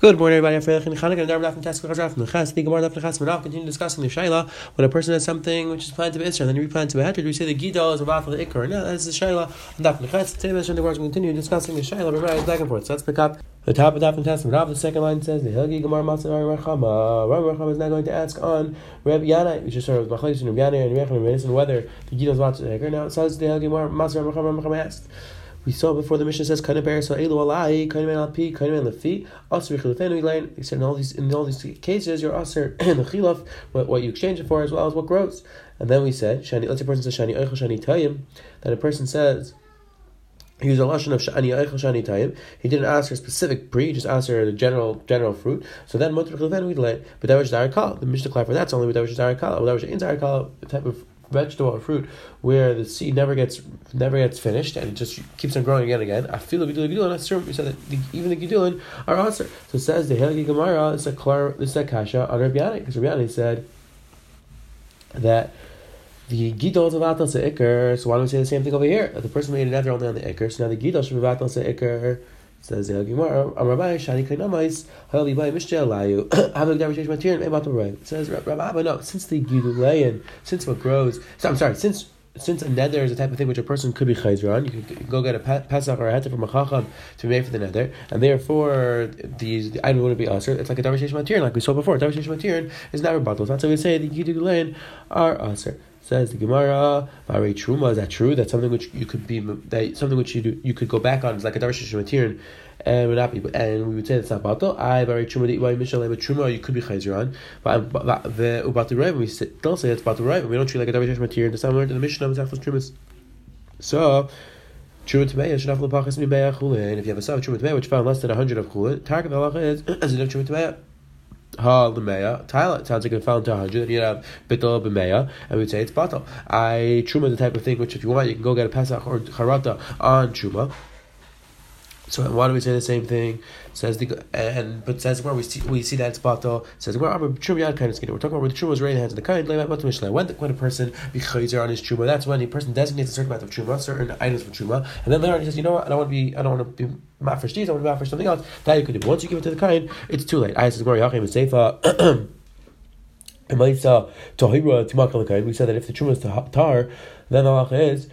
Good morning, everybody. The Chanukah, and Darb Dafn Task Chazar from the Gemara. We're now continue discussing the Shaila when a person has something which is planned to be Isra, and then you replant to. Do we say the Gidal is about the Ikar? No, that's the Shaila on Dafn Chas. Today, we're going to continue discussing the Shaila. We're right back and forth. So let's pick up the top of Dafn Task. The second line says the Hilgi Gemara Matzah Rachama. Rabbi Rachama is now going to ask on Reb Yana, which is sort of Machlekes and Reb Yana and Reb Yana and whether the Gidal is about the Ikar. Now it says the Hilgi Gemara Matzah Rachama. Rachama asked. We saw before the mission says kana ber so elu alai kana men alpi kana men lefi aser chilafenu elain. He said in all these in all these cases you're aser in the chilaf what, what you exchange it for as well as what grows. And then we said shani. Let's say a person says shani eichel shani tayim. That a person says. He used a lashon of shani eichel shani tayim. He didn't ask her specific pre, he just asked her the general general fruit. So then mutter chilafenu we let. But that was darakal. The mishnah for that's only with that was darakal. That was in darakal type of vegetable or fruit where the seed never gets never gets finished and it just keeps on growing again and again. I feel the gidulin. We said that the, even the gidulin are answer. So it says the Helgi Gemara. It's a klar. It's a kasha on Rabbi because Rabbi said that. The gidol is about to ikr, so why don't we say the same thing over here? That the person made an nether only on the ikr, so now the gidol should be about to ikr. Says the Gemara, Rabbi Shani Kainamais, Hali by Mishja Layu, Havak Davish Matir, and Ebat Says Rabbi, no, since the Gidulayan, since what grows, so, I'm sorry, since since a nether is a type of thing which a person could be chayzer on, you can go get a pesach or a heter from a chacham to be made for the nether, and therefore these the item wouldn't be usher. It's like a davish matirin, like we saw before. Davish matirin is never bottled. That's why we say the gidulayan are usher. Says the Gemara, Vari Truma, is that true? That's something which you could be that something which you do, you could go back on. It's like a Darsh Shematirin, and would not be and we would say it's not batal. I Vari Truma the Iwai Mishal Truma you could be Chayzer on. But the Ubatu Rai, we don't say it's Batu Rai, we don't treat like a Darsh Shematirin. The same word in the Mishnah is Achos Trumas. So Truma Tmeya should have Lepachas Mibeya Chulin. If you have a Sav Truma Tmeya which found less than hundred of Chulin, Target halacha is as enough Truma Tmeya ha lemeya. Tyler sounds like it found to hundred. You have bitol b'meya, and we'd say it's batal. I truma the type of thing which, if you want, you can go get a pesach or charata on truma. So why do we say the same thing? Says the and but says where we see we see that it's batal. Says where. We're talking about where the truma was right hands of the kind. What Mishnah. When when a person be chayzer on his truma, that's when a person designates a certain amount of truma, certain items for truma, and then later on he says, you know what, I don't want to be, I don't want to be mafresh these, I want to be something else. That you could do. Once you give it to the kind, it's too late. I says where yachim and seifa. We said that if the truma is tar, then the halacha is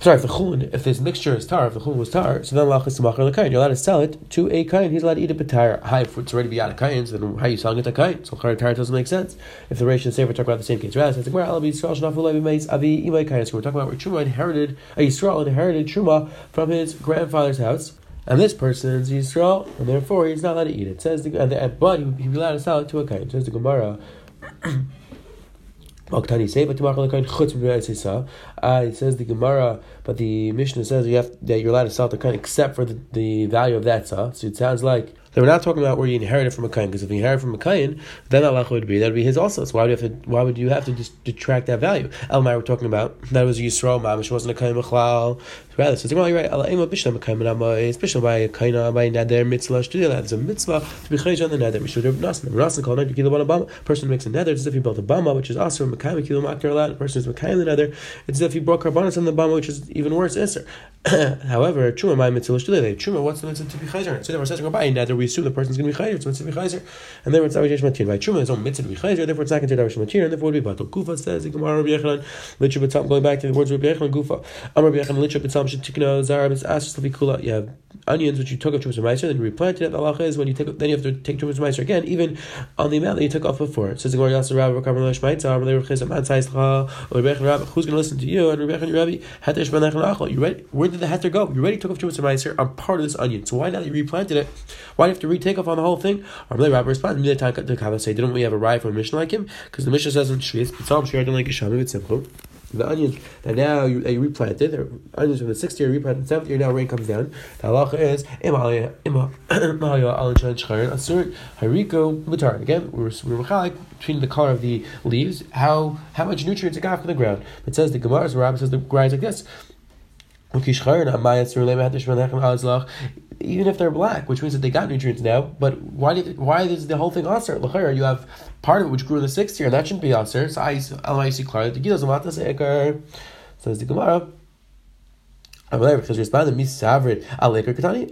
sorry, if the chulin, if this mixture is tar, if the chulin was tar, so then lachas macher lekain. You're allowed to sell it to a kain. He's allowed to eat it tar. Hi, if it's already be out of kain, so then how are you selling it to kain? So tar tar doesn't make sense. If the ratio and safer talk about the same case, rather it's like where alabi yisrael shnafu levi meis avi imay kain. So we're talking about where truma inherited a yisrael inherited truma from his grandfather's house. And this person is Yisrael, and therefore he's not allowed to eat it. it says the, but he'd be allowed to sell it to a kain. Says the Gemara. Uh, it says the Gemara, but the Mishnah says you have that you're allowed to sell the kain except for the, the value of that sa. So it sounds like that we're not talking about where you inherit it from a kain, because if you inherit from a kain, then Allah would be that would be his also. So why would you have to why would you have to just detract that value? Elmai we're talking about that was Yisrael Mamish wasn't a kain machlal. Rather, so you're right. Allah ema bishlam kain manama especially by a kain by neder mitzvah to do that. There's a mitzvah to be chayj on the neder. Mishur Reb Nasan. Reb Nasan called it kilo bama. Person makes a neder. It's as if he built a bama, which is also a mekayim kilo makter allowed. A person is mekayim the neder. It's as if he brought karbanas on the bama, which is even worse. Iser. However, truma my mitzvah do Truma, what's the mitzvah to be chayj on? So therefore, says by neder, we assume the person's going to be chayzer, it's mitzvah chayzer, and therefore it's avish matir. By truma, it's own mitzvah to be chayzer, therefore it's not considered avish matir, and therefore it would be batal. Gufa says the Gemara Rabbi Yechanan, b'tam. Going back to the words of Rabbi Yechanan, Gufa, Amar Rabbi Yechanan, litra b'tam shetikno zarab is ashes kula. You have onions which you took off trumas meiser, then you replanted it. The halacha is when you take, then you have to take trumas meiser again, even on the amount that you took off before. Says the Gemara Yasser Rabbi Rabbi Rabbi Shmaitza, Rabbi Rabbi Chizam Man Tzayischa, Rabbi Rabbi. Who's going to listen to you? And Rabbi Rabbi Heter Shmanach Nachal. You ready? Where did the heter go? You already took off trumas meiser on part of this onion. So why now that you replanted it? Why have to retake off on the whole thing? Rabbi Rabbi responds, "Milei Kava say, didn't we have a ride from a mission like him? Because the mission says in Shvius, B'tzalm Shir Like Yishamim B'tzimchum." the onions that now you, that you replanted, the onions from the sixth year replanted, seventh year now rain comes down. The halacha is hariko mutar. Again, we're we're between the color of the leaves, how how much nutrients it got from the ground. It says the Gemara, so Rabbi says the Gemara is like this even if they're black, which means that they got nutrients now. But why did why is the whole thing aser? You have part of it which grew in the sixth year, and that shouldn't be aser. So I see clearly the Gila Zamatas Ekar says the Gemara. Because responded misavrid aliker katani.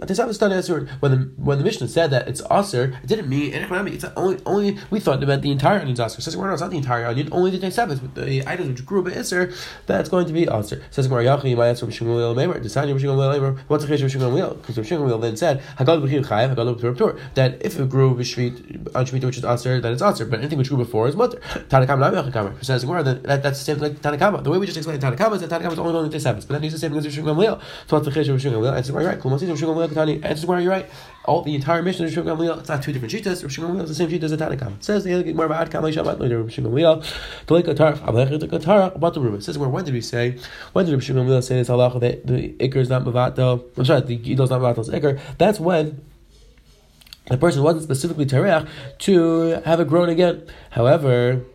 When the when the Mishnah said that it's aser, it didn't mean it's only only we thought about the entire onion's aser. Says we're not the entire onion, only the tesevis, but the items which grew by iser, that's going to be aser. Says Gemara Yachi, my answer Shmuel Leimer, Desani Shmuel Leimer. What's the case of Shmuel Because Shmuel then said Hagad b'chiyuv chayav, Hagad b'chiyuv that if it grew b'shvit on shvita which is aser, then it's aser. But anything which grew before is mutter. Tanakam not Says Gemara that that's the same like Tanakama. The way we just explained Tanakama is that Tanakama is only going to tesevis, but then he's the same as Shmuel so the chesed of Rishon Gamliel? Answers why you're right. Kulmasis of Rishon Gamliel Katani. Answers why you're right. All the entire mission of Rishon Gamliel. It's not two different shitas. Rishon Gamliel is the same shita as the. It says the other more about Kamei Shabbat later. Rishon Gamliel. The like Katar. Ablech the Katar. About the Ruba. Says where when did we say? When did Rishon Gamliel say this halacha that the ikr is not mavato? I'm sorry, the gidol is not mavato's ikr. That's when the person wasn't specifically tereach to have it grown again. However,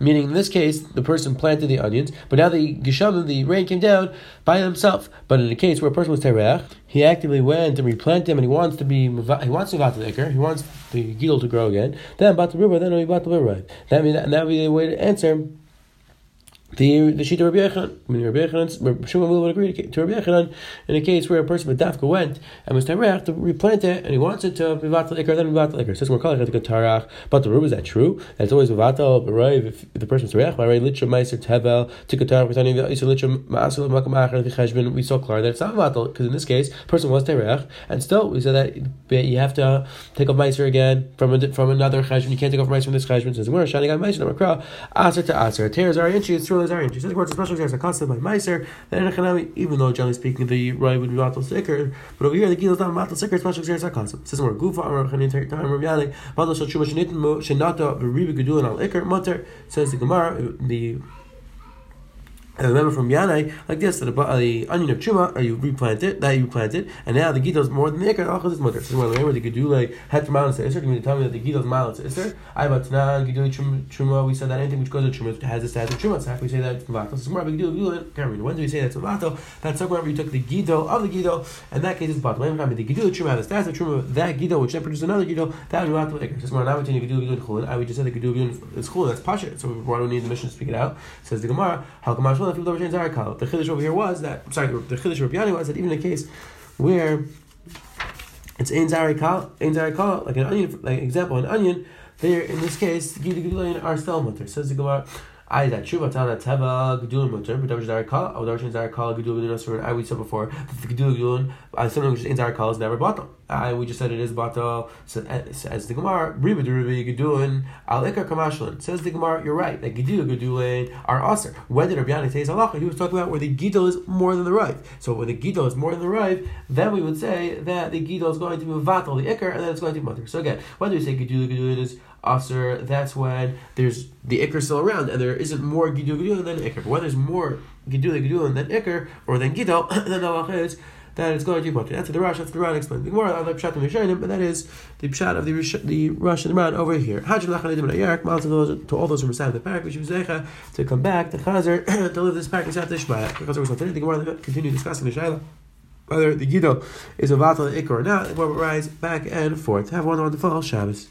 Meaning, in this case, the person planted the onions, but now the geshamim, the rain came down by himself. But in a case where a person was terech, he actively went and replanted them, and he wants to be he wants to bat the ikr, he wants the gidol to grow again. Then about the river, then he bat the river. That means that, that would be the way to answer the the sheet of Rabbi Yechanan, I mean Rabbi Yechanan, Shimon would agree to Rabbi Yechanan in a case where a person with dafka went and was tarach to replant it and he wants it to be vatal ikar, then be vatal ikar. Says we're calling it tarach, but the is that true? That's always vatal, but right if, the person's tarach, right litra meiser tevel to tarach with any isur litra maasul makam cheshbon. We saw clear that it's not vatal because in this case, person was tarach and still we said that you have to take off meiser again from a, from another cheshbon. You can't take off meiser from this cheshbon. Says we're shining on meiser. Number aser to aser. Tears are inches. It's really She says, "What's a special case? A concept by Meiser. Then even though generally speaking the right would be matal sicker, but over here the gil is not matal sicker. Special case a concept. Says more gufa or chanin time Rav Matal shal shuma shenitin shenata v'ribi gedulin al ikar mutter. Says the Gemara the I remember from Yanai, like this, that the, the onion of Chuma, or you replant it, that you plant it, and now the Gidol is more than the Ikar, Achaz is mother. So remember the Gedule had to mount Isser, can you tell me that the Gidol is mount Isser? I about Tanan, Gedule Chuma, we said that anything which goes to Chuma has a status of Chuma, so we say that it's Mavato. So big deal, Gedule, when do we say that's Mavato? That's somewhere where you took the Gidol of the Gidol, and that case is Bato. When the Gedule Chuma has a status of Chuma, that Gidol, which then produces another Gidol, that would be Mavato Ikar. So more now we take Gedule Gedule Chulin, I would just said the Gedule is Chulin, that's Pasha, so why do we need the mission to speak it out? Says the Gemara, how come The chiddush over here was that, sorry, the chiddush of Rabbi was that even in a case where it's ein zarikal, ein zarikal, like an onion, like example, an onion, there in this case, gidi gidulayin are still mutter. Says the Gemara. I that tshuva tana teva gedulin mutter, but davar zarikal, davar zarikal gedulin asur. I we said before that the gedulin, uh, something which is in zarikal is never bottom. I we just said it is batal. So eh, as the Gemara, riba riba gedulin al ikar kamashlin. Says the Gemara, you're right. That gedul gedulin are aser. When did Rabbi Yanai say halacha? He was talking about where the gidul is more than the rive. So when the gidul is more than the rive, then we would say that the gidul is going to be vatal the ikar, and then it's going to be mother. So again, when do we say gedul gedulin is aser? That's when there's the ikar still around, and there isn't more gidul gedulin than ikar. But when there's more gidul gedulin than ikar or than gidul, then the halacha is that it's going to be mutter. That's the Rosh, that's the Ran explained. The Gemara, the Pshat and but that is the Pshat of the the Rosh and the Ran over here. Hajim Lachanedim to all those who recite the parak, which was Zecha, to come back to Chazer to live this parak inside the Shmaya. Because there was nothing, the Gemara continue discussing the Shaila. Whether the Gido is a Vatal Ikor or not, the Gemara rise back and forth. Have one wonderful Shabbos.